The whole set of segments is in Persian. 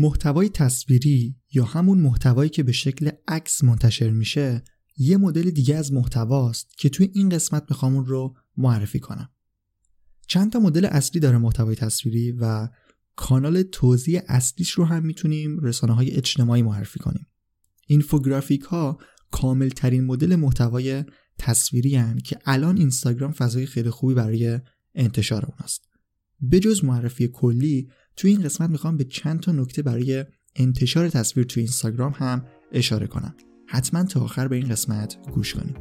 محتوای تصویری یا همون محتوایی که به شکل عکس منتشر میشه یه مدل دیگه از محتواست که توی این قسمت می‌خوام اون رو معرفی کنم. چند تا مدل اصلی داره محتوای تصویری و کانال توضیح اصلیش رو هم می‌تونیم رسانه های اجتماعی معرفی کنیم. اینفوگرافیک ها کامل ترین مدل محتوای تصویری هن که الان اینستاگرام فضای خیلی خوبی برای انتشار اوناست. به جز معرفی کلی تو این قسمت می‌خوام به چند تا نکته برای انتشار تصویر تو اینستاگرام هم اشاره کنم. حتما تا آخر به این قسمت گوش کنید.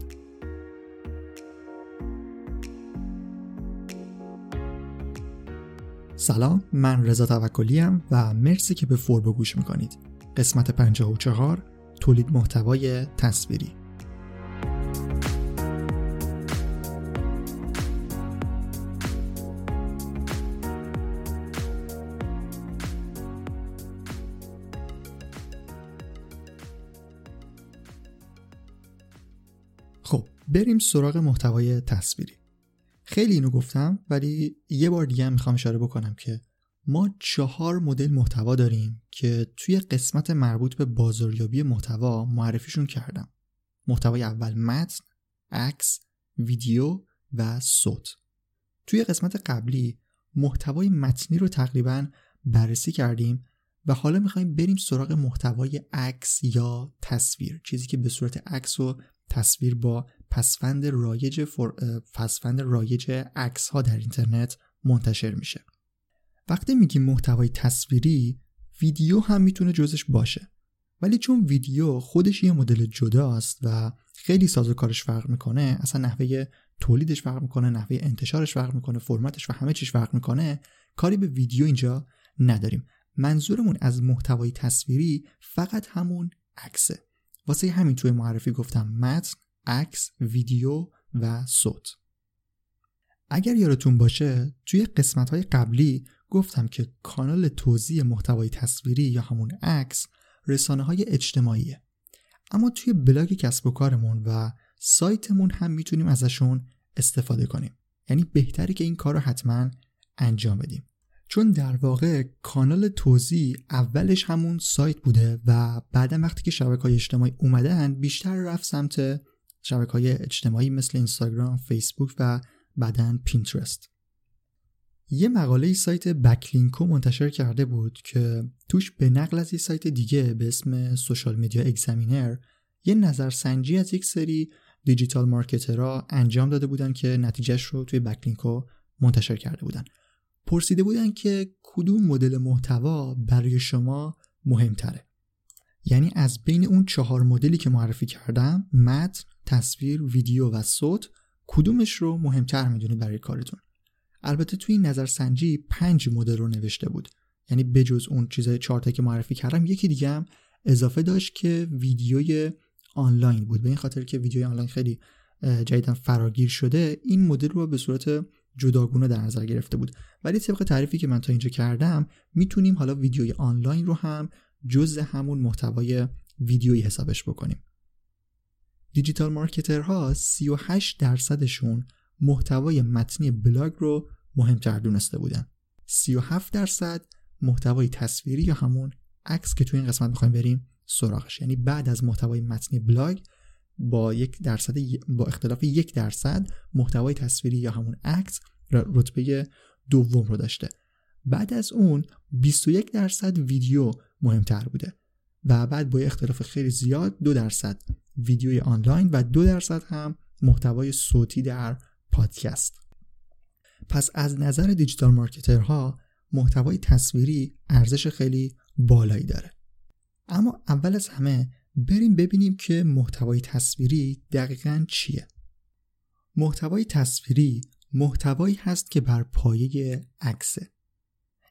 سلام من رضا توکلی و مرسی که به فوربو گوش می‌کنید قسمت 54 تولید محتوای تصویری بریم سراغ محتوای تصویری. خیلی اینو گفتم ولی یه بار دیگه هم می‌خوام اشاره بکنم که ما چهار مدل محتوا داریم که توی قسمت مربوط به بازاریابی محتوا معرفیشون کردم. محتوای اول متن، عکس، ویدیو و صوت. توی قسمت قبلی محتوای متنی رو تقریبا بررسی کردیم و حالا می‌خوایم بریم سراغ محتوای عکس یا تصویر چیزی که به صورت عکس و تصویر با پسفند رایج فر... پسفند رایج عکس ها در اینترنت منتشر میشه. وقتی میگیم محتوای تصویری ویدیو هم می‌تونه جزش باشه. ولی چون ویدیو خودش یه مدل جداست و خیلی سازوکارش فرق می‌کنه اصلا نحوه تولیدش فرق می‌کنه نحوه انتشارش فرق می‌کنه فرمتش و همه چیش فرق می‌کنه کاری به ویدیو اینجا نداریم. منظورمون از محتوای تصویری فقط همون عکسه. واسه همین توی معرفی گفتم متن عکس ویدیو و صوت. اگر یادتون باشه توی قسمت های قبلی گفتم که کانال توضیح محتوای تصویری یا همون عکس رسانه های اجتماعیه. اما توی بلاگ کسب و کارمون و سایتمون هم می‌تونیم ازشون استفاده کنیم. یعنی بهتری که این کار رو حتما انجام بدیم. چون در واقع کانال توضیح اولش همون سایت بوده و بعدا وقتی که شبکه های اجتماعی اومدن بیشتر رفت سمت شبکه های اجتماعی مثل اینستاگرام، فیسبوک و بعدا پینترست. یه مقاله سایت Backlinko منتشر کرده بود که توش به نقل از یه سایت دیگه به اسم Social Media Examiner یه نظرسنجی از یک سری digital marketer ها انجام داده بودن که نتیجهش رو توی Backlinko منتشر کرده بودن. پرسیده بودن که کدوم مدل محتوا برای شما مهمتره. یعنی از بین اون چهار مدلی که معرفی کردم متن، تصویر، ویدیو و صوت کدومش رو مهمتر می‌دونید برای کارتون. البته توی این نظرسنجی پنج مدل رو نوشته بود. یعنی بجز اون چیزای چهارتا که معرفی کردم یکی دیگه هم اضافه داشت که ویدیوی آنلاین بود. به این خاطر که ویدیوی آنلاین خیلی جدیدا فراگیر شده این مدل رو به صورت جداگونه در نظر گرفته بود. ولی طبق تعریفی که من تا اینجا کردم می‌تونیم حالا ویدیوی آنلاین رو هم جز همون محتوای ویدیویی حسابش بکنیم. digital marketer ها 38 درصدشون محتوای متنی بلاگ رو مهمتر دونسته بودن. 37 درصد محتوای تصویری یا همون عکس که توی این قسمت می‌خوایم بریم سراغش. یعنی بعد از محتوای متنی بلاگ با یک درصد با اختلاف یک درصد محتوای تصویری یا همون عکس رتبه دوم رو داشته. بعد از اون 21 درصد ویدیو مهمتر بوده. و بعد با اختلاف خیلی زیاد دو درصد ویدیوی آنلاین و دو درصد هم محتوای صوتی در پادکست. پس از نظر دیجیتال مارکترها محتوای تصویری ارزش خیلی بالایی داره. اما اول از همه بریم ببینیم که محتوای تصویری دقیقا چیه. محتوای تصویری محتوایی هست که بر پایه عکسه.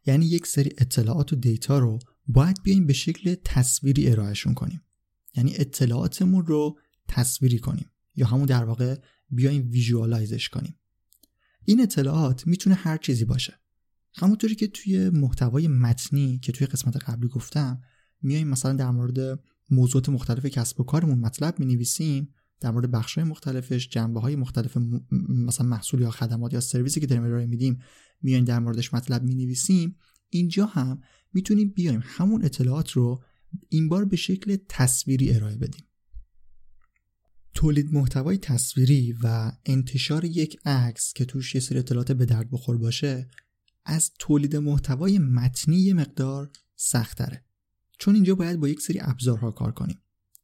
یعنی یک سری اطلاعات و دیتا رو باید بیایم به شکل تصویری ارائهشون کنیم. یعنی اطلاعاتمون رو تصویری کنیم یا همون در واقع بیایم ویژوالایزش کنیم. این اطلاعات می‌تونه هر چیزی باشه. همونطوری که توی محتوای متنی که توی قسمت قبلی گفتم میایم مثلا در مورد موضوعات مختلف کسب و کارمون مطلب می نویسیم در مورد بخش های مختلفش جنبه های مختلف مثلا محصول یا خدمات یا سرویسی که داریم ارائه میدیم میایم در موردش مطلب می نویسیم اینجا هم می‌تونیم بیایم همون اطلاعات رو این بار به شکل تصویری ارائه بدیم. تولید محتوای تصویری و انتشار یک عکس که توش یه سری اطلاعات به درد بخور باشه از تولید محتوای متنی یه مقدار سختره چون اینجا باید با یک سری ابزارها کار کنیم.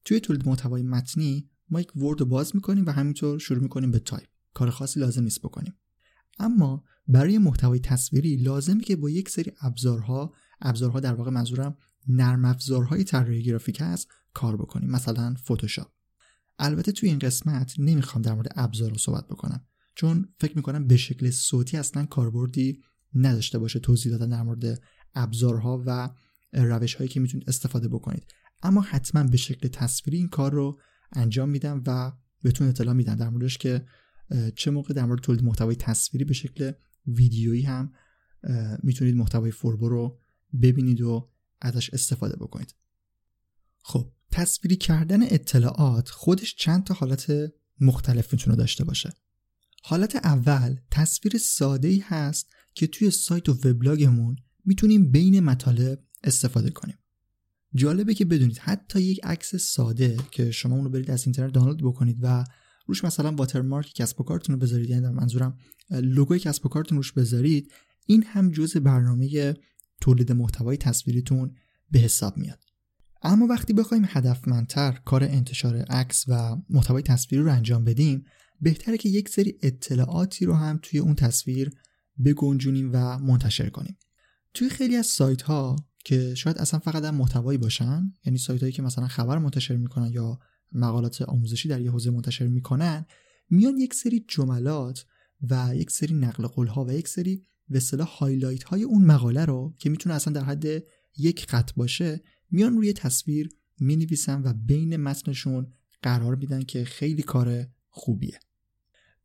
توی تولید محتوای متنی ما یک Word رو باز می‌کنیم و همینطور شروع می‌کنیم به تایپ. کار خاصی لازم نیست بکنیم. اما برای محتوای تصویری لازمه که با یک سری ابزارها ابزارها در واقع منظورم نرم افزارهای طراحی گرافیک هست کار بکنیم. مثلا فتوشاپ البته توی این قسمت نمی‌خوام در مورد ابزار صحبت بکنم چون فکر می‌کنم به شکل صوتی اصلا کاربردی نداشته باشه توضیح دادن در مورد ابزارها و روش هایی که می‌تونید استفاده بکنید. اما حتما به شکل تصویری این کار رو انجام میدم و بهتون اطلاع میدم در موردش که چه موقع در مورد تولید محتوای تصویری به شکل ویدیویی هم می‌تونید محتوای فوربو رو ببینید و ازش استفاده بکنید. خب تصویری کردن اطلاعات خودش چند تا حالت مختلف می‌تونه داشته باشه. حالت اول تصویر ساده ای هست که توی سایت و وبلاگمون می‌تونیم بین مطالب استفاده کنیم. جالبه که بدونید حتی یک عکس ساده که شما اون رو برید از اینترنت دانلود بکنید و روش مثلا واترمارک کسب و کارتون رو بذارید یعنی منظورم لوگوی کسب و کارتون روش بذارید این هم جزء برنامه تولید محتوای تصویریتون به حساب میاد. اما وقتی بخوایم هدفمندتر کار انتشار عکس و محتوای تصویری رو انجام بدیم بهتره که یک سری اطلاعاتی رو هم توی اون تصویر بگنجونیم و منتشر کنیم. توی خیلی از سایت ها که شاید اصلا فقط هم محتوایی باشن یعنی سایت هایی که مثلا خبر منتشر می‌کنن یا مقالات آموزشی در یه حوزه منتشر می‌کنن میان یک سری جملات و یک سری نقل قول ها و یک سری به اصطلاح هایلایت های اون مقاله رو که می‌تونه اصلا در حد یک خط باشه میان روی تصویر می و بین متنشون قرار میدن که خیلی کار خوبیه.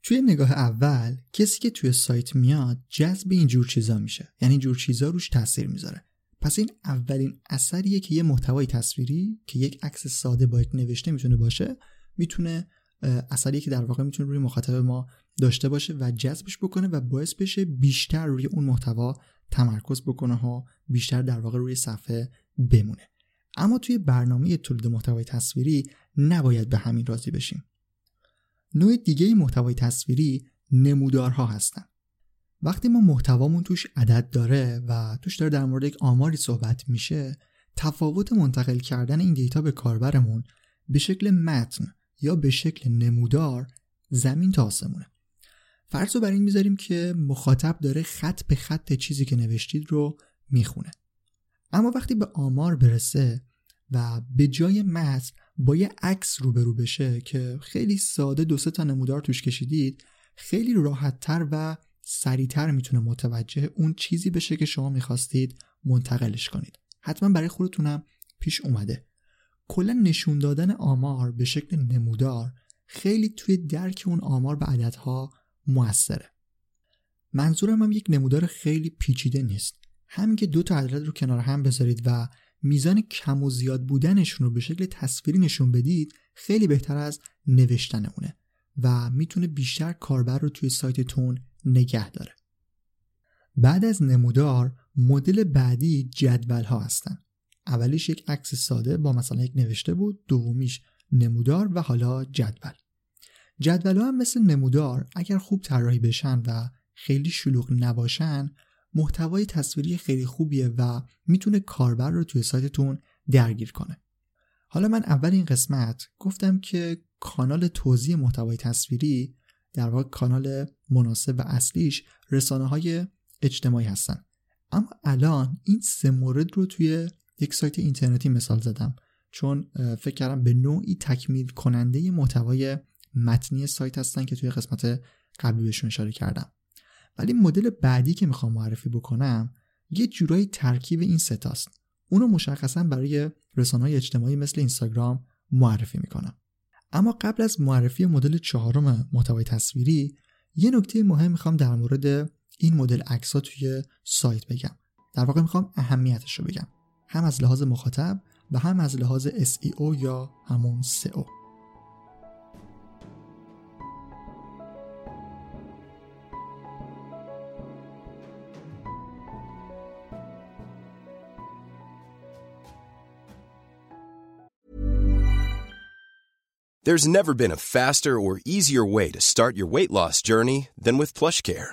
توی نگاه اول کسی که توی سایت میاد جذب این جور چیزا میشه. یعنی جور چیزا روش تاثیر می‌ذاره. پس این اولین اثریه که یه محتوای تصویری که یک عکس ساده با یک نوشته می‌تونه باشه می‌تونه اثری که در واقع می‌تونه روی مخاطب ما داشته باشه و جذبش بکنه و باعث بشه بیشتر روی اون محتوا تمرکز بکنه ها بیشتر در واقع روی صفحه بمونه. اما توی برنامه تولید محتوای تصویری نباید به همین راضی بشیم. نوع دیگه محتوای تصویری نمودارها هستن. وقتی ما محتوامون توش عدد داره و توش داره در مورد یک آماری صحبت میشه تفاوت منتقل کردن این دیتا به کاربرمون به شکل متن یا به شکل نمودار زمین تا آسمونه. فرض رو بر این می‌ذاریم که مخاطب داره خط به خط چیزی که نوشتید رو می‌خونه. اما وقتی به آمار برسه و به جای متن با یه عکس روبرو بشه که خیلی ساده دو سه تا نمودار توش کشیدید خیلی راحتتر و سریعتر می‌تونه متوجه اون چیزی بشه که شما می‌خواستید منتقلش کنید. حتما برای خودتونم پیش اومده. کلا نشون دادن آمار به شکل نمودار خیلی توی درک اون آمار به عددها موثره. منظورم هم یک نمودار خیلی پیچیده نیست. همین که دو تا عدد رو کنار هم بذارید و میزان کم و زیاد بودنشون رو به شکل تصویری نشون بدید خیلی بهتر از نوشتن اونه و می‌تونه بیشتر کاربر رو توی سایتتون نگه داره. بعد از نمودار مدل بعدی جدول ها هستن. اولیش یک عکس ساده با مثلا یک نوشته بود دومیش نمودار و حالا جدول. جدول هم مثل نمودار اگر خوب طراحی بشن و خیلی شلوغ نباشن محتوای تصویری خیلی خوبیه و می‌تونه کاربر رو توی سایتتون درگیر کنه. حالا من اول این قسمت گفتم که کانال توضیح محتوای تصویری در واقع کانال مناسب و اصلیش رسانه های اجتماعی هستن. اما الان این سه مورد رو توی یک سایت اینترنتی مثال زدم. چون فکر کردم به نوعی تکمیل کننده محتوای متنی سایت هستن که توی قسمت قبلی بهشون اشاره کردم. ولی مدل بعدی که می‌خوام معرفی بکنم یه جورایی ترکیب این ستاست اونو مشخصا برای رسانه های اجتماعی مثل اینستاگرام معرفی می‌کنم. اما قبل از معرفی مدل چهارم محتوای تصویری یه نکته مهم می‌خوام در مورد این مدل عکس توی سایت بگم. در واقع می‌خوام اهمیتش رو بگم. هم از لحاظ مخاطب و هم از لحاظ SEO یا همون SEO There's never been a faster or easier way to start your weight loss journey than with PlushCare.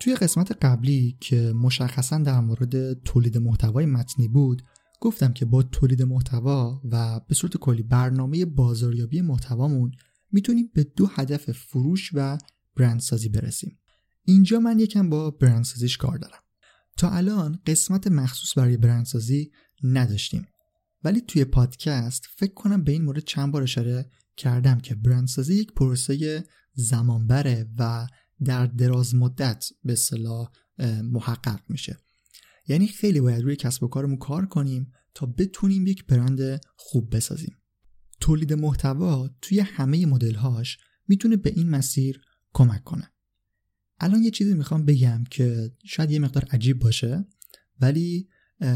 توی قسمت قبلی که مشخصا در مورد تولید محتوای متنی بود گفتم که با تولید محتوا و به صورت کلی برنامه بازاریابی محتوامون می‌تونیم به دو هدف فروش و برندسازی برسیم. اینجا من یکم با برندسازیش کار دارم. تا الان قسمت مخصوص برای برندسازی نداشتیم. ولی توی پادکست فکر کنم به این مورد چند بار اشاره کردم که برندسازی یک پروسه زمانبره و در دراز مدت به صلاح محقق میشه. یعنی خیلی باید روی کسب و کارمون کار کنیم تا بتونیم یک برند خوب بسازیم. تولید محتوا توی همه مدلهاش می‌تونه به این مسیر کمک کنه. الان یه چیزی می‌خوام بگم که شاید یه مقدار عجیب باشه ولی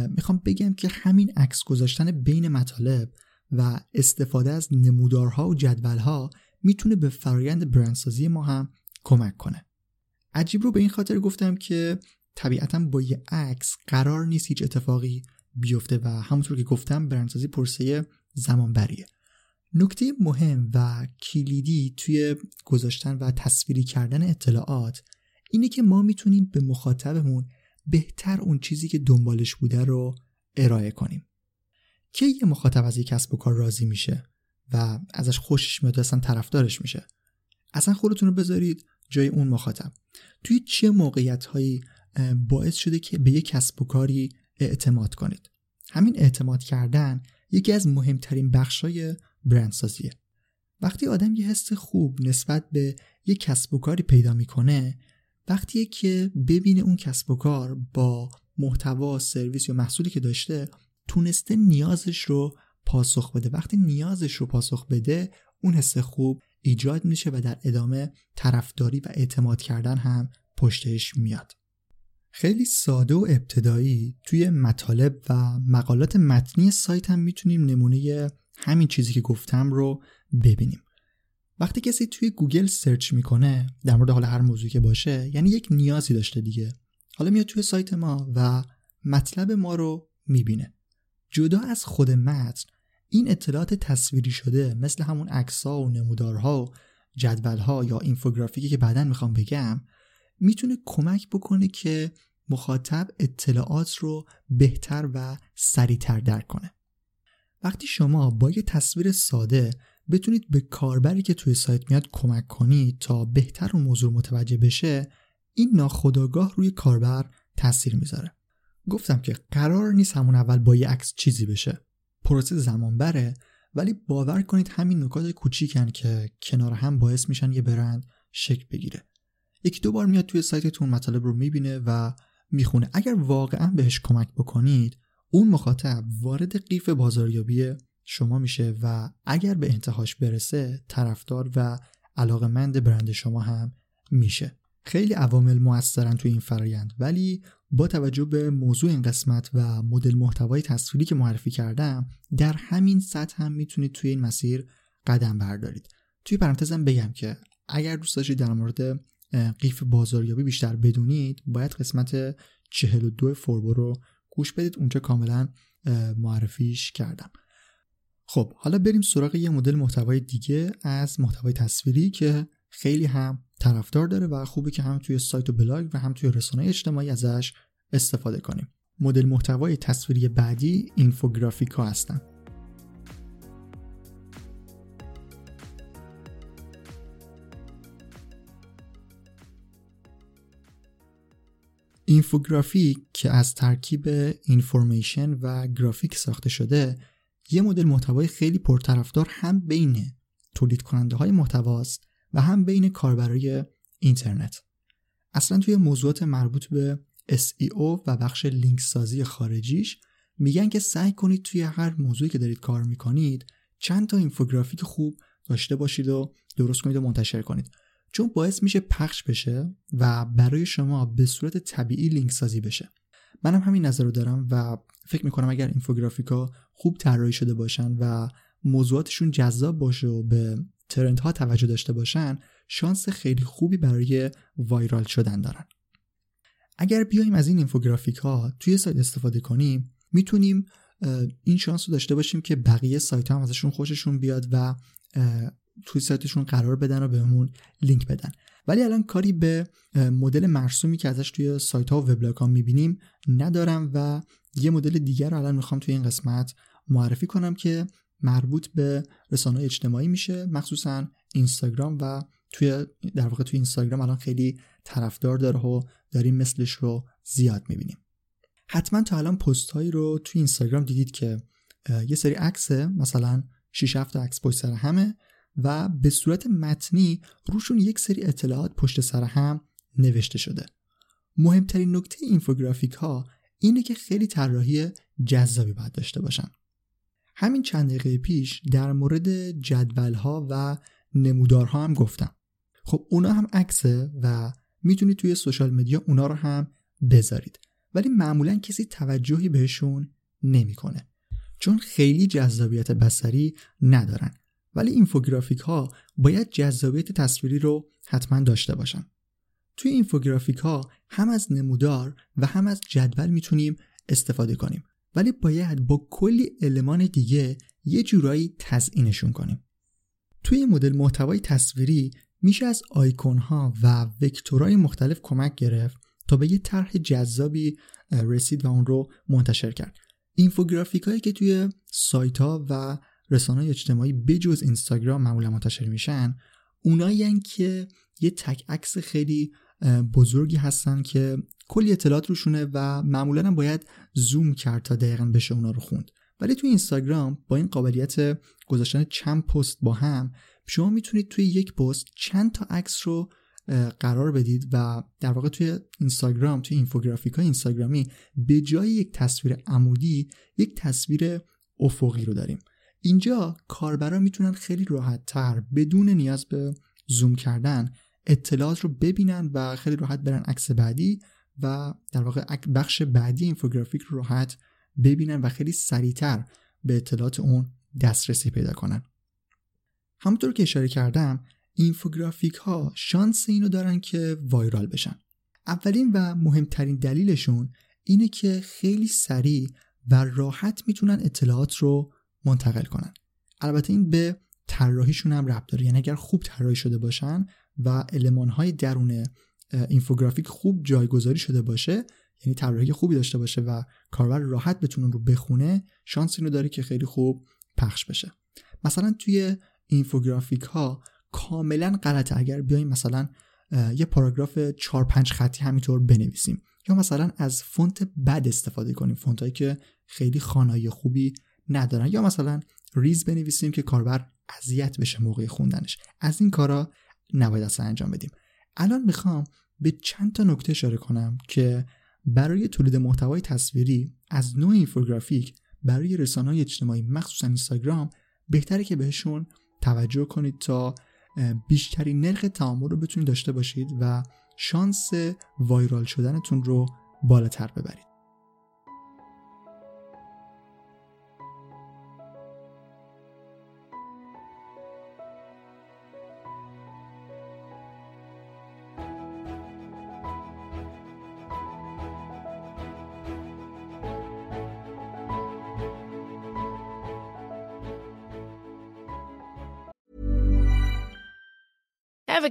می‌خوام بگم که همین عکس گذاشتن بین مطالب و استفاده از نمودارها و جدولها می‌تونه به فرایند برندسازی ما هم کمک کنه. عجیب رو به این خاطر گفتم که طبیعتا با یه عکس قرار نیست هیچ اتفاقی بیفته و همونطور که گفتم برندسازی پرسه زمان بریه نکته مهم و کلیدی توی گذاشتن و تصویری کردن اطلاعات اینه که ما می‌تونیم به مخاطبمون بهتر اون چیزی که دنبالش بوده رو ارائه کنیم. که یه مخاطب از یک کسب و کار راضی میشه و ازش خوشش میاد اصلا طرفدارش میشه؟ اصلا خودتون رو بذارید جای اون مخاطب. توی چه موقعیت هایی باعث شده که به یک کسب و کاری اعتماد کنید؟ همین اعتماد کردن یکی از مهمترین بخشای برندسازیه. وقتی آدم یه حس خوب نسبت به یه کسب و کاری پیدا می‌کنه وقتی که ببینه اون کسب و کار با محتوا سرویس یا محصولی که داشته تونسته نیازش رو پاسخ بده. وقتی نیازش رو پاسخ بده اون حس خوب ایجاد میشه و در ادامه طرفداری و اعتماد کردن هم پشتش میاد. خیلی ساده و ابتدایی توی مطالب و مقالات متنی سایت هم می‌تونیم نمونه همین چیزی که گفتم رو ببینیم. وقتی کسی توی گوگل search می‌کنه در مورد حال هر موضوعی که باشه یعنی یک نیازی داشته دیگه. حالا میاد توی سایت ما و مطلب ما رو می‌بینه. جدا از خود متن این اطلاعات تصویری شده مثل همون عکس‌ها و نمودارها و جدولها یا اینفوگرافیکی که بعدا می‌خوام بگم می‌تونه کمک بکنه که مخاطب اطلاعات رو بهتر و سریعتر درک کنه. وقتی شما با یه تصویر ساده بتونید به کاربری که توی سایت میاد کمک کنید تا بهتر و موضوع متوجه بشه این ناخودآگاه روی کاربر تاثیر می‌ذاره. گفتم که قرار نیست همون اول با یه عکس چیزی بشه. پروسه زمان بره ولی باور کنید همین نکات کوچیکن که کنار هم باعث میشن یه برند شکل بگیره. یکی دو بار میاد توی سایتتون مطالب رو می‌بینه و می‌خونه. اگر واقعا بهش کمک بکنید اون مخاطب وارد قیف بازاریابی شما میشه و اگر به انتهاش برسه طرفدار و علاقمند برند شما هم میشه. خیلی عوامل موثرن توی این فرایند ولی با توجه به موضوع این قسمت و مدل محتوای تصویری که معرفی کردم در همین سطح هم می‌تونید توی این مسیر قدم بردارید. توی پرانتزم بگم که اگر دوست داشتید در مورد قیف بازاریابی بیشتر بدونید باید قسمت 42 فوربو رو گوش بدید. اونجا کاملا معرفیش کردم. خب حالا بریم سراغ یه مدل محتوای دیگه از محتوای تصویری که خیلی هم طرفدار داره و خوبه که هم توی سایت و بلاگ و هم توی رسانه اجتماعی ازش استفاده کنیم. مدل محتوای تصویری بعدی اینفوگرافیکا هستن. اینفوگرافیک که از ترکیب اینفورمیشن و گرافیک ساخته شده یه مدل محتوای خیلی پرطرفدار هم بین تولید کننده های محتواست و هم بین کاربرای اینترنت. اصلا توی موضوعات مربوط به SEO و بخش لینک سازی خارجیش میگن که سعی کنید توی هر موضوعی که دارید کار می‌کنید چند تا اینفوگرافیک خوب داشته باشید و درست کنید و منتشر کنید. چون باعث میشه پخش بشه و برای شما به صورت طبیعی لینک سازی بشه. منم هم همین نظر رو دارم و فکر می‌کنم اگر اینفوگرافیکا خوب طراحی شده باشن و موضوعاتشون جذاب باشه و به ترنت ها توجه داشته باشن شانس خیلی خوبی برای وایرال شدن دارن. اگر بیایم از این اینفوگرافیک ها توی سایت استفاده کنیم می‌تونیم این شانس رو داشته باشیم که بقیه سایت هم ازشون خوششون بیاد و توی سایتشون قرار بدن و بهمون لینک بدن. ولی الان کاری به مدل مرسومی که ازش توی سایت ها و وبلاگ ها می‌بینیم ندارم و یه مدل دیگر رو الان می‌خوام توی این قسمت معرفی کنم که مربوط به رسانه اجتماعی میشه. مخصوصا اینستاگرام و توی در واقع توی اینستاگرام الان خیلی طرفدار داره و داریم مثلش رو زیاد می‌بینیم. حتما تا الان پست هایی رو توی اینستاگرام دیدید که یه سری عکس مثلا 6 7 عکس پشت سر همه و به صورت متنی روشون یک سری اطلاعات پشت سر هم نوشته شده. مهمترین نکته اینفوگرافیک ها اینه که خیلی طراحی جذابی باید داشته باشن. همین چند دقیقه پیش در مورد جدول ها و نمودارها هم گفتم. خب اونا هم عکسه و می‌تونید توی سوشال مدیا اونا رو هم بذارید. ولی معمولا کسی توجهی بهشون نمی‌کنه. چون خیلی جذابیت بسری ندارن. ولی اینفوگرافیک ها باید جذابیت تصویری رو حتما داشته باشن. توی اینفوگرافیک ها هم از نمودار و هم از جدول می‌تونیم استفاده کنیم. ولی باید با کلی المان دیگه یه جورایی تزئینشون کنیم. توی مدل محتوای تصویری میشه از آیکون ها و وکتورهای مختلف کمک گرفت تا به یه طرح جذابی رسید و اون رو منتشر کرد. اینفوگرافیک هایی که توی سایت ها و رسانه اجتماعی بجز اینستاگرام معمولا منتشر میشن اونایی که یه تک عکس خیلی بزرگی هستن که کلی اطلاعات روشونه و معمولا هم باید زوم کرد تا دقیقا بشه اونا رو خوند. ولی توی اینستاگرام با این قابلیت گذاشتن چند پست با هم شما می‌تونید توی یک پست چند تا عکس رو قرار بدید و در واقع توی اینستاگرام توی اینفوگرافیک های اینستاگرامی به جای یک تصویر عمودی یک تصویر افقی رو داریم. اینجا کاربرا می‌تونن خیلی راحت تر بدون نیاز به زوم کردن اطلاعات رو ببینن و خیلی راحت برن عکس بعدی و در واقع بخش بعدی اینفوگرافیک رو راحت ببینن و خیلی سریعتر به اطلاعات اون دسترسی پیدا کنن. همونطور که اشاره کردم اینفوگرافیک ها شانس اینو دارن که وایرال بشن. اولین و مهمترین دلیلشون اینه که خیلی سریع و راحت می‌تونن اطلاعات رو منتقل کنن. البته این به طراحیشون هم ربط داره. یعنی اگر خوب طراحی شده باشن و های درون اینفوگرافیک خوب جایگذاری شده باشه یعنی طراحی خوبی داشته باشه و کاربر راحت بتونه رو بخونه شانس اینو داره که خیلی خوب پخش بشه. مثلا توی اینفوگرافیک ها کاملا غلطه اگر بیایم مثلا یه پاراگراف 4 5 خطی همینطور بنویسیم. یا مثلا از فونت بد استفاده کنیم فونت هایی که خیلی خوانایی خوبی ندارن. یا مثلا ریز بنویسیم که کاربر اذیت بشه موقع خوندنش. از این کارا نباید اصلا انجام بدیم. الان می‌خوام به چند تا نکته اشاره کنم که برای تولید محتوای تصویری از نوع اینفوگرافیک برای رسانه های اجتماعی مخصوصا اینستاگرام بهتره که بهشون توجه کنید تا بیشترین نرخ تعامل رو بتونید داشته باشید و شانس وایرال شدنتون رو بالاتر ببرید.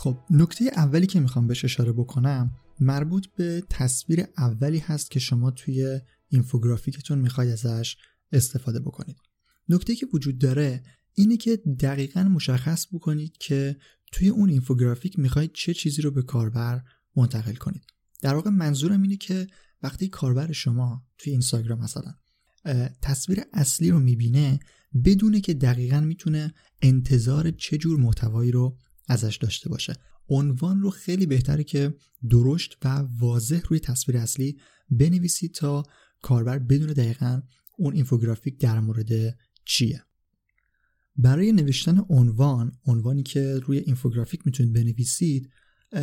خب نکته اولی که می‌خوام بهش اشاره بکنم مربوط به تصویر اولی هست که شما توی اینفوگرافیکتون می‌خواید ازش استفاده بکنید. نکته که وجود داره اینه که دقیقا مشخص بکنید که توی اون اینفوگرافیک می‌خواید چه چیزی رو به کاربر منتقل کنید. در واقع منظورم اینه که وقتی کاربر شما توی اینستاگرام مثلا تصویر اصلی رو می‌بینه بدونه که دقیقا می‌تونه انتظار چه جور محتوایی رو ازش داشته باشه. عنوان رو خیلی بهتره که درشت و واضح روی تصویر اصلی بنویسید تا کاربر بدون دقیقا اون اینفوگرافیک در مورد چیه. برای نوشتن عنوان عنوانی که روی اینفوگرافیک می‌تونید بنویسید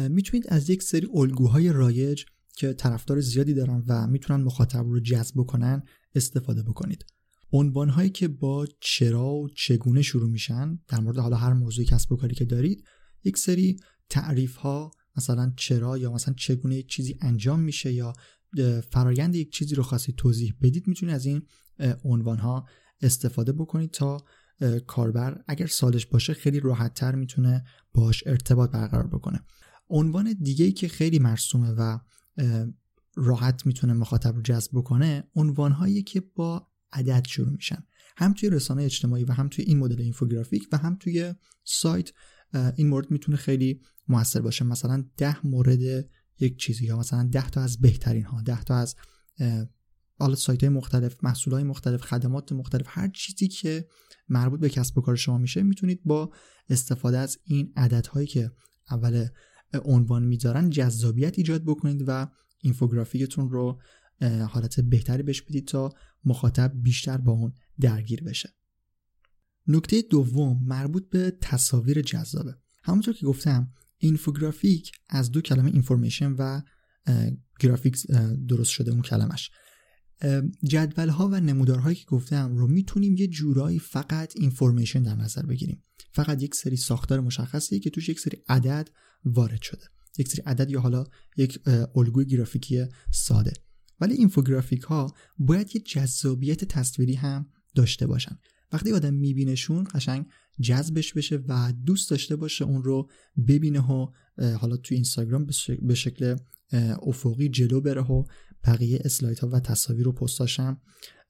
می‌تونید از یک سری الگوهای رایج که طرفدار زیادی دارن و می‌تونن مخاطب رو جذب کنن استفاده بکنید. عنوان هایی که با چرا و چگونه شروع میشن در مورد حالا هر موضوعی کسب و کاری که دارید یک سری تعریف ها مثلا چرا یا مثلا چگونه یک چیزی انجام میشه یا فرایند یک چیزی رو خواستید توضیح بدید می‌تونید از این عنوان ها استفاده بکنید تا کاربر اگر سالش باشه خیلی راحت تر می‌تونه باش ارتباط برقرار بکنه. عنوان دیگه ای که خیلی مرسومه و راحت می‌تونه مخاطب رو جذب بکنه عنوان هایی که با عدد شروع میشن. هم توی رسانه اجتماعی و هم توی این مدل اینفوگرافیک و هم توی سایت این مورد می‌تونه خیلی موثر باشه. مثلا ده مورد یک چیزی یا مثلا ده تا از بهترین ها ده تا از حالا سایت های مختلف محصول های مختلف خدمات مختلف هر چیزی که مربوط به کسب و کار شما میشه می‌تونید با استفاده از این عدد هایی که اول عنوان می‌ذارن جذابیت ایجاد بکنید و اینفوگرافیکتون رو حالت بهتری بهش بدید تا مخاطب بیشتر با اون درگیر بشه. نکته دوم مربوط به تصاویر جذابه. همونطور که گفتم اینفوگرافیک از دو کلمه اینفورمیشن و گرافیکس درست شده اون کلمش. جدول ها و نمودارهایی که گفتم رو می‌تونیم یه جورایی فقط اینفورمیشن در نظر بگیریم. فقط یک سری ساختار مشخصی که توش یک سری عدد وارد شده. یک سری عدد یا حالا یک الگوی گرافیکی ساده. ولی اینفوگرافیک ها باید یه جذابیت تصویری هم داشته باشن. وقتی آدم میبینهشون قشنگ جذبش بشه و دوست داشته باشه اون رو ببینه و حالا تو اینستاگرام به شکل افقی جلو بره و بقیه اسلاید ها و تصاویر رو پستاشم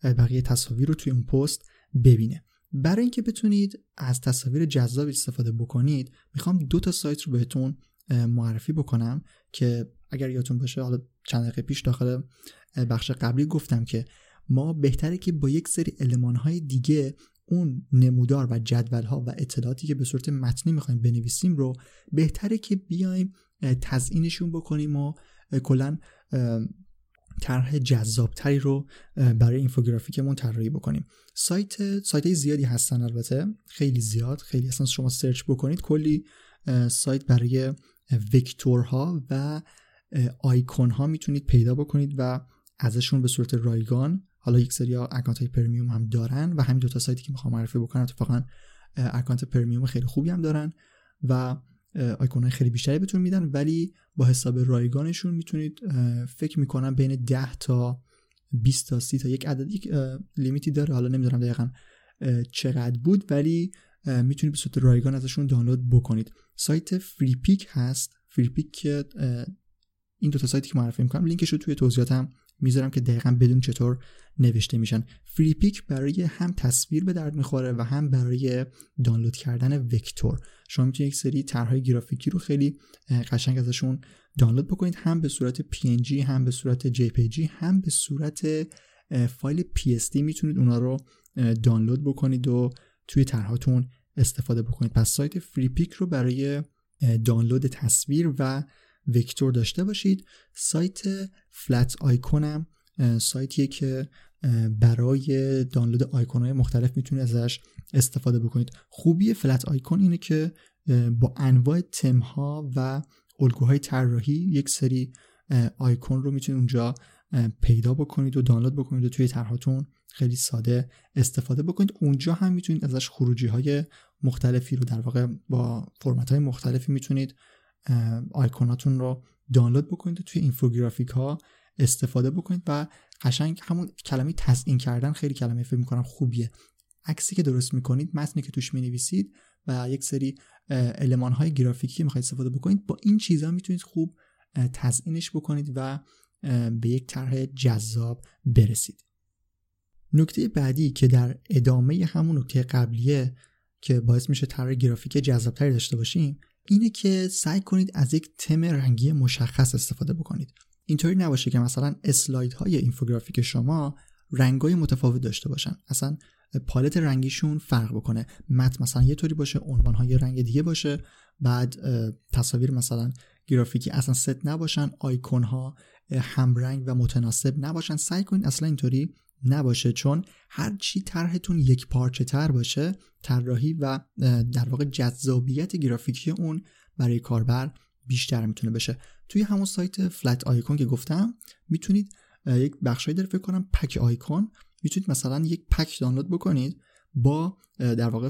بقیه تصاویر رو توی اون پست ببینه. برای اینکه بتونید از تصاویر جذاب استفاده بکنید می‌خوام دو تا سایت رو بهتون معرفی بکنم که اگر یادتون باشه حالا چند دقیقه پیش داخل بخش قبلی گفتم که ما بهتره که با یک سری های دیگه اون نمودار و جدول ها و اطلاعاتی که به صورت متنی می‌خوایم بنویسیم رو بهتره که بیایم تزیینشون بکنیم و کلا طرح جذابتری رو برای اینفوگرافیکمون طراحی بکنیم. سایت سایت زیادی هستن البته خیلی زیاد خیلی اصلا شما سرچ بکنید کلی سایت برای vector ها و آیکون ها می‌تونید پیدا بکنید و ازشون به صورت رایگان حالا یک سری account های premium هم دارن و همین دو تا سایتی که می‌خوام معرفی بکنم اتفاقا account premium خیلی خوبی هم دارن و آیکون های خیلی بیشتری بهتون میدن ولی با حساب رایگانشون می‌تونید فکر می‌کنم بین 10 تا 20 تا 30 تا یک عدد یک limit ی داره. حالا نمی‌دونم دقیقا چقدر بود ولی می‌تونید به صورت رایگان ازشون دانلود بکنید. سایت فری پیک هست. فری پیک که این دو تا سایتی که معرفی می‌کنم لینکش رو توی توضیحاتم می‌ذارم که دقیقا بدون چطور نوشته میشن. فری پیک برای هم تصویر به درد می‌خوره و هم برای دانلود کردن وکتور. شما می‌تونید یک سری طرحهای گرافیکی رو خیلی قشنگ ازشون دانلود بکنید. هم به صورت PNG هم به صورت JPG هم به صورت فایل PSD می‌تونید اونا رو دانلود بکنید و توی طرحاتون استفاده بکنید. پس سایت فری پیک رو برای دانلود تصویر و وکتور داشته باشید. سایت فلت آیکونم سایتیه که برای دانلود آیکون های مختلف می‌تونید ازش استفاده بکنید. خوبی فلت آیکون اینه که با انواع تم ها و الگوهای طراحی یک سری آیکون رو می‌تونید اونجا پیدا بکنید و دانلود بکنید و توی طرحاتون خیلی ساده استفاده بکنید. اونجا هم می‌تونید ازش خروجی های مختلفی رو در واقع با فرمت های مختلفی می‌تونید آیکوناتون رو دانلود بکنید و توی اینفوگرافیک ها استفاده بکنید و قشنگ همون کلمه تزیین کردن خیلی کلمه فکر می‌کنم خوبیه. عکسی که درست می‌کنید متنی که توش می‌نویسید و یک سری علمان های گرافیکی می‌خواید استفاده بکنید با این چیزها می‌تونید خوب تزیینش بکنید و به یک طرح جذاب برسید. نکته بعدی که در ادامه همون نکته قبلیه که باعث میشه طرح گرافیک جذابتری داشته باشیم اینه که سعی کنید از یک تم رنگی مشخص استفاده بکنید. اینطوری نباشه که مثلا اسلاید های اینفوگرافیک شما رنگای متفاوت داشته باشن. اصلا پالت رنگیشون فرق بکنه. مت مثلا یه طوری باشه عنوان های رنگ دیگه باشه. بعد تصاویر مثلا گرافیکی اصلا ست نباشن. آیکون ها همرنگ و متناسب نباشن. سعی کنید اصلا اینطوری نباشه چون هر چی طرحتون یک پارچه تر باشه طراحی و در واقع جذابیت گرافیکی اون برای کاربر بیشتر می‌تونه بشه. توی همون سایت فلت آیکون که گفتم می‌تونید یک بخشایی داره فکر کنم پک آیکون می‌تونید مثلا یک پک دانلود بکنید با در واقع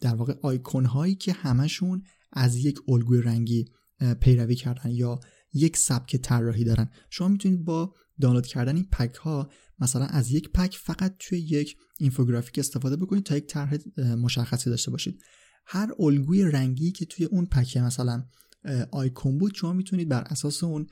در واقع آیکون هایی که همشون از یک الگوی رنگی پیروی کردن یا یک سبک طراحی دارن. شما می‌تونید با دانلود کردن این پک ها مثلا از یک پک فقط توی یک اینفوگرافیک استفاده بکنید تا یک طرح مشخصی داشته باشید. هر الگوی رنگی که توی اون پک مثلا آیکون بود شما می‌تونید بر اساس اون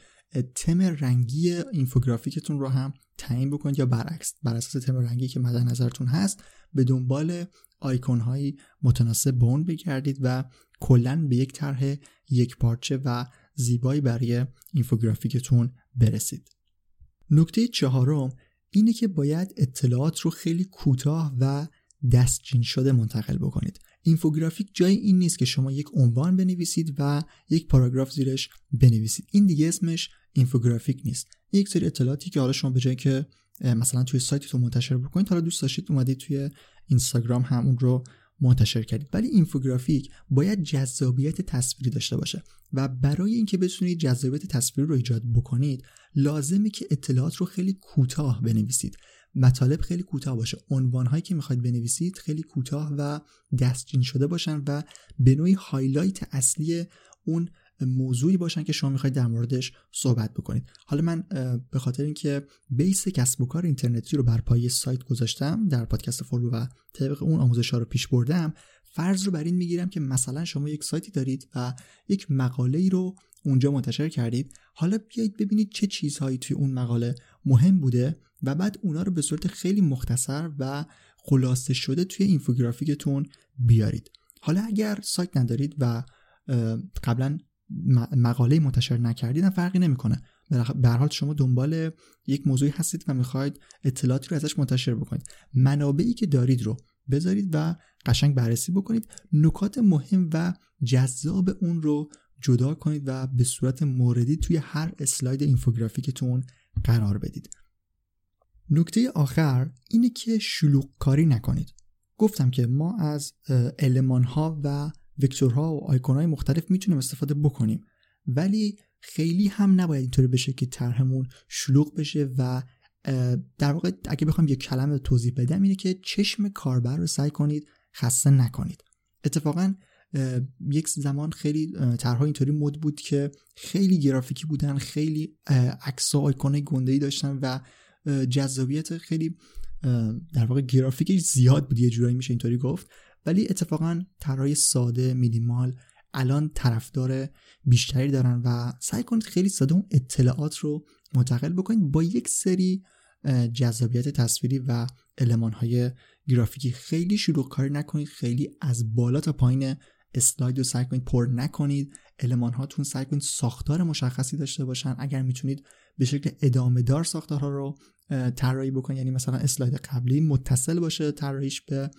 تم رنگی اینفوگرافیکتون رو هم تعیین بکنید یا برعکس بر اساس تم رنگی که مد نظرتون هست به دنبال آیکون هایی متناسب با اون بگردید و کلا به یک طرح یک پارچه و زیبایی برای اینفوگرافیکتون برسید. نکته چهارم اینه که باید اطلاعات رو خیلی کوتاه و دستچین شده منتقل بکنید. اینفوگرافیک جای این نیست که شما یک عنوان بنویسید و یک پاراگراف زیرش بنویسید. این دیگه اسمش اینفوگرافیک نیست. یک سری اطلاعاتی که حالا شما به جایی که مثلا توی سایتتون منتشر بکنید حالا دوست داشتید اومدید توی اینستاگرام همون رو منتشر کردید. ولی اینفوگرافیک باید جذابیت تصویری داشته باشه و برای اینکه بتونید جذابیت تصویری رو ایجاد بکنید لازمه که اطلاعات رو خیلی کوتاه بنویسید. مطالب خیلی کوتاه باشه. عنوان که می‌خواید بنویسید خیلی کوتاه و دستچین شده باشن و به نوعی highlight اصلی اون موضوعی باشن که شما می‌خواید در موردش صحبت بکنید. حالا من به خاطر اینکه بیس کسب و کار اینترنتی رو بر پایه سایت گذاشتم در پادکست فورو و طبق اون آموزش ها رو پیش بردم فرض رو بر این می‌گیرم که مثلا شما یک سایتی دارید و یک مقاله ای رو اونجا منتشر کردید. حالا بیایید ببینید چه چیزهایی توی اون مقاله مهم بوده و بعد اونا رو به صورت خیلی مختصر و خلاصه شده توی اینفوگرافیکتون بیارید. حالا اگر سایت ندارید و قبلا مقاله منتشر نکردید فرقی نمی‌کنه. به حال شما دنبال یک موضوعی هستید و می‌خواید اطلاعاتی رو ازش منتشر بکنید. منابعی که دارید رو بذارید و قشنگ بررسی بکنید. نکات مهم و جذاب اون رو جدا کنید و به صورت موردی توی هر اسلاید اینفوگرافیکتون قرار بدید. نکته آخر اینه که شلوغ کاری نکنید. گفتم که ما از علمان ها و وکتورها و آیکون های مختلف می‌تونیم استفاده بکنیم. ولی خیلی هم نباید اینطوری بشه که طرحمون شلوغ بشه و در واقع اگه بخوام یک کلمه توضیح بدم اینه که چشم کاربر رو سعی کنید خسته نکنید. اتفاقا یک زمان خیلی طرحها اینطوری مد بود که خیلی گرافیکی بودن خیلی عکس و آیکون گنده ای داشتن و جذابیت خیلی در واقع گرافیکش زیاد بود. یه جورایی میشه اینطوری گفت. ولی اتفاقا طرحهای ساده مینیمال الان طرفدار بیشتری دارن و سعی کنید خیلی ساده اون اطلاعات رو منتقل بکنید با یک سری جذابیت تصویری و های گرافیکی. خیلی شروع کاری نکنید خیلی از بالا تا پایین اسلاید رو سعی کنید پر نکنید. علمان هاتون سعی کنید ساختار مشخصی داشته باشن. اگر می‌تونید به شکل ادامه دار ساختارها رو طراحی بکنید یعنی مثلا اسلاید قبلی متصل باشه طراحیش به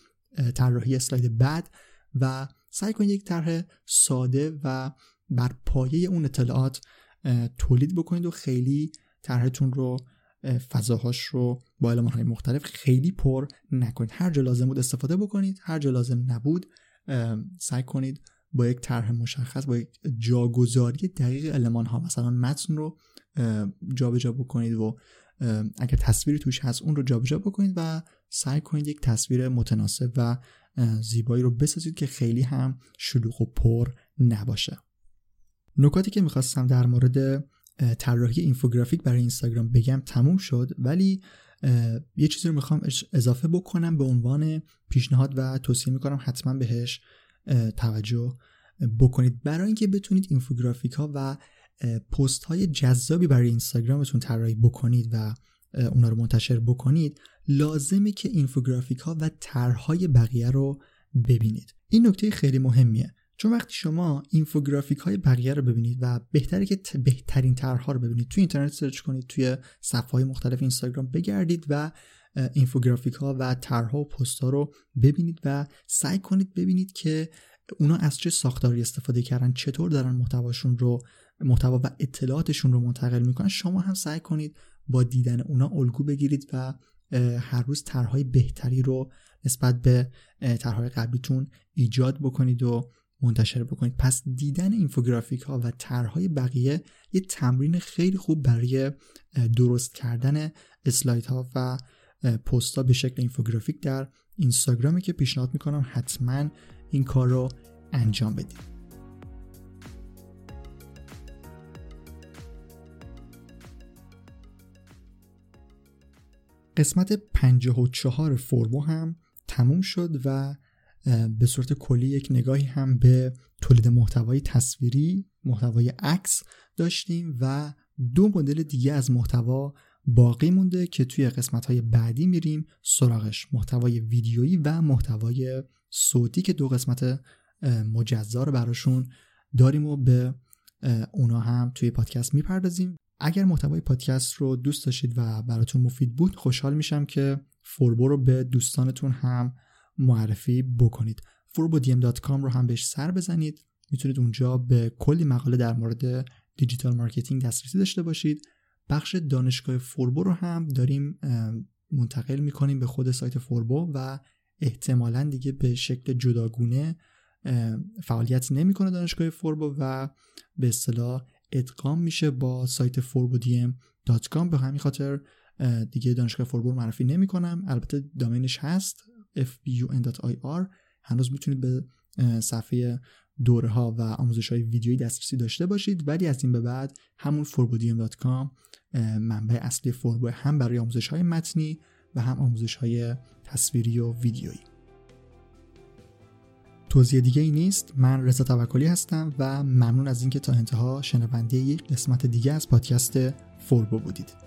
طراحی اسلاید بعد و سعی کنید یک طرح ساده و بر پایه اون اطلاعات تولید بکنید و خیلی طرحتون رو فضاهاش رو با های مختلف خیلی پر نکنید. هر جا لازم بود استفاده بکنید هر جا لازم نبود سعی کنید با یک طرح مشخص با یک جاگذاری دقیق المان ها مثلا متن رو جابجا جا بکنید و اگر تصویری توش هست اون رو جابجا بکنید و سعی کنید یک تصویر متناسب و زیبایی رو بسازید که خیلی هم شلوغ و پر نباشه. نکاتی که می‌خواستم در مورد طراحی اینفوگرافیک برای اینستاگرام بگم تموم شد ولی یه چیزی رو می‌خوام اضافه بکنم به عنوان پیشنهاد و توصیه می‌کنم حتما بهش توجه بکنید. برای اینکه بتونید اینفوگرافیک ها و پست های جذابی برای اینستاگرامتون طراحی بکنید و اونا رو منتشر بکنید لازمه که اینفوگرافیک ها و طرحهای بقیه رو ببینید. این نکته خیلی مهمیه. چون وقتی شما اینفوگرافیک های بقیه رو ببینید و بهتره که بهترین طرحها رو ببینید توی اینترنت سرچ کنید توی صفحه های مختلف اینستاگرام بگردید و اینفوگرافیک ها و طرحها و پست ها رو ببینید و سعی کنید ببینید که اونا از چه ساختاری استفاده کردن چطور دارن محتواشون رو محتوا و اطلاعاتشون رو منتقل می‌کنن شما هم سعی کنید با دیدن اونا الگو بگیرید و هر روز طرحهای بهتری رو نسبت به طرحهای قبلیتون ایجاد بکنید و منتشر بکنید. پس دیدن اینفوگرافیک ها و طرحهای بقیه یه تمرین خیلی خوب برای درست کردن اسلاید ها و پست ها به شکل اینفوگرافیک در اینستاگرامی که پیشنهاد می‌کنم حتما این کار رو انجام بدید. قسمت 54 فوربو هم تموم شد و به صورت کلی یک نگاهی هم به تولید محتوای تصویری محتوای عکس داشتیم و دو مدل دیگه از محتوا باقی مونده که توی قسمت های بعدی میریم سراغش. محتوای ویدیویی و محتوای صوتی که دو قسمت مجزا رو براشون داریم و به اونا هم توی پادکست می‌پردازیم. اگر محتوای پادکست رو دوست داشتید و براتون مفید بود خوشحال میشم که فوربو رو به دوستانتون هم معرفی بکنید. forbodm.com رو هم بهش سر بزنید. می‌تونید اونجا به کلی مقاله در مورد digital marketing دسترسی داشته باشید. بخش دانشگاه فوربو رو هم داریم منتقل می‌کنیم به خود سایت فوربو و احتمالا دیگه به شکل جداگونه فعالیت نمی‌کنه دانشگاه فوربو و به اصطلاح ادغام میشه با سایت forbodm.com به همین خاطر دیگه دانشگاه فوربو معرفی نمی کنم البته domain ش هست fbun.ir هنوز می‌تونید به صفحه دوره ها و آموزش های ویدیویی دسترسی داشته باشید. ولی از این به بعد همون forbodium.com منبع اصلی فوربو هم برای آموزش های متنی و هم آموزش های تصویری و ویدیویی. توضیح دیگه ای نیست. من رضا توکلی هستم و ممنون از اینکه تا انتها شنونده یک قسمت دیگه از پادکست فوربو بودید.